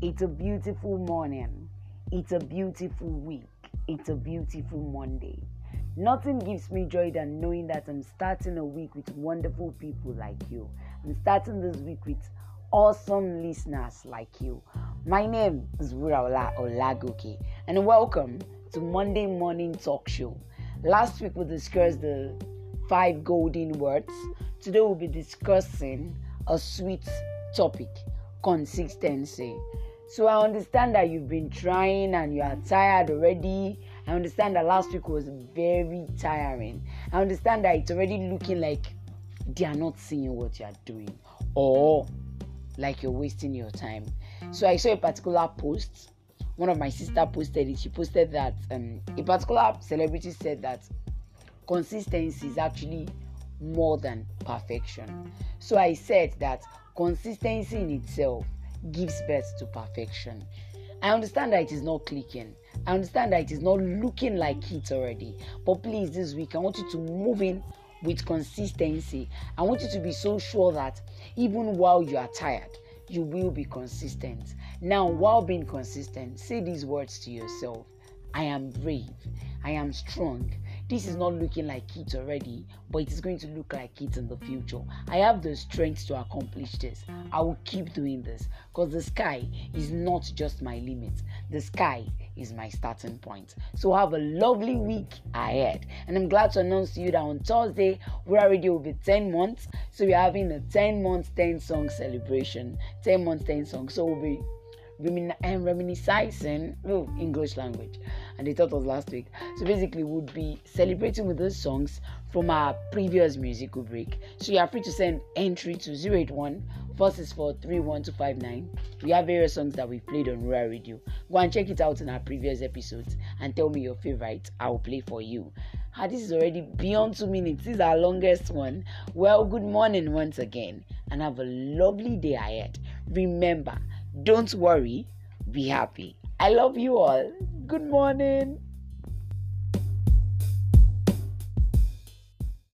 It's a beautiful morning. It's a beautiful week. It's a beautiful Monday. Nothing gives me joy than knowing that I'm starting a week with wonderful people like you. I'm starting this week with awesome listeners like you. My name is Wuraola Olagoke, and welcome to Monday Morning Talk Show. Last week we discussed the five golden words. Today we'll be discussing a sweet topic consistency. So I understand that you've been trying and you are tired already. I understand that last week was very tiring. I understand that it's already looking like they are not seeing what you are doing or like you're wasting your time. So I saw a particular post. One of my sister posted it. She posted that um, a particular celebrity said that consistency is actually more than perfection. So I said that consistency in itself gives birth to perfection. I understand that it is not clicking. I understand that it is not looking like it already. But please, this week, I want you to move in with consistency. I want you to be so sure that even while you are tired, you will be consistent. Now, while being consistent, say these words to yourself I am brave, I am strong, this is not looking like it already, but it is going to look like it in the future. I have the strength to accomplish this. I will keep doing this because the sky is not just my limit, the sky is my starting point. So have a lovely week ahead. And I'm glad to announce to you that on Thursday, we're already over 10 months. So we're having a 10 months, 10 song celebration. 10 months, 10 songs. So we'll be remin- um, reminiscing oh, English language, and they thought of last week. So basically, we'd be celebrating with those songs from our previous musical break. So you are free to send entry to 081 464 We have various songs that we've played on Rural Radio. Go and check it out in our previous episodes and tell me your favorite. I will play for you. Ah, this is already beyond two minutes. This is our longest one. Well, good morning once again, and have a lovely day ahead. Remember, don't worry, be happy. I love you all. Good morning.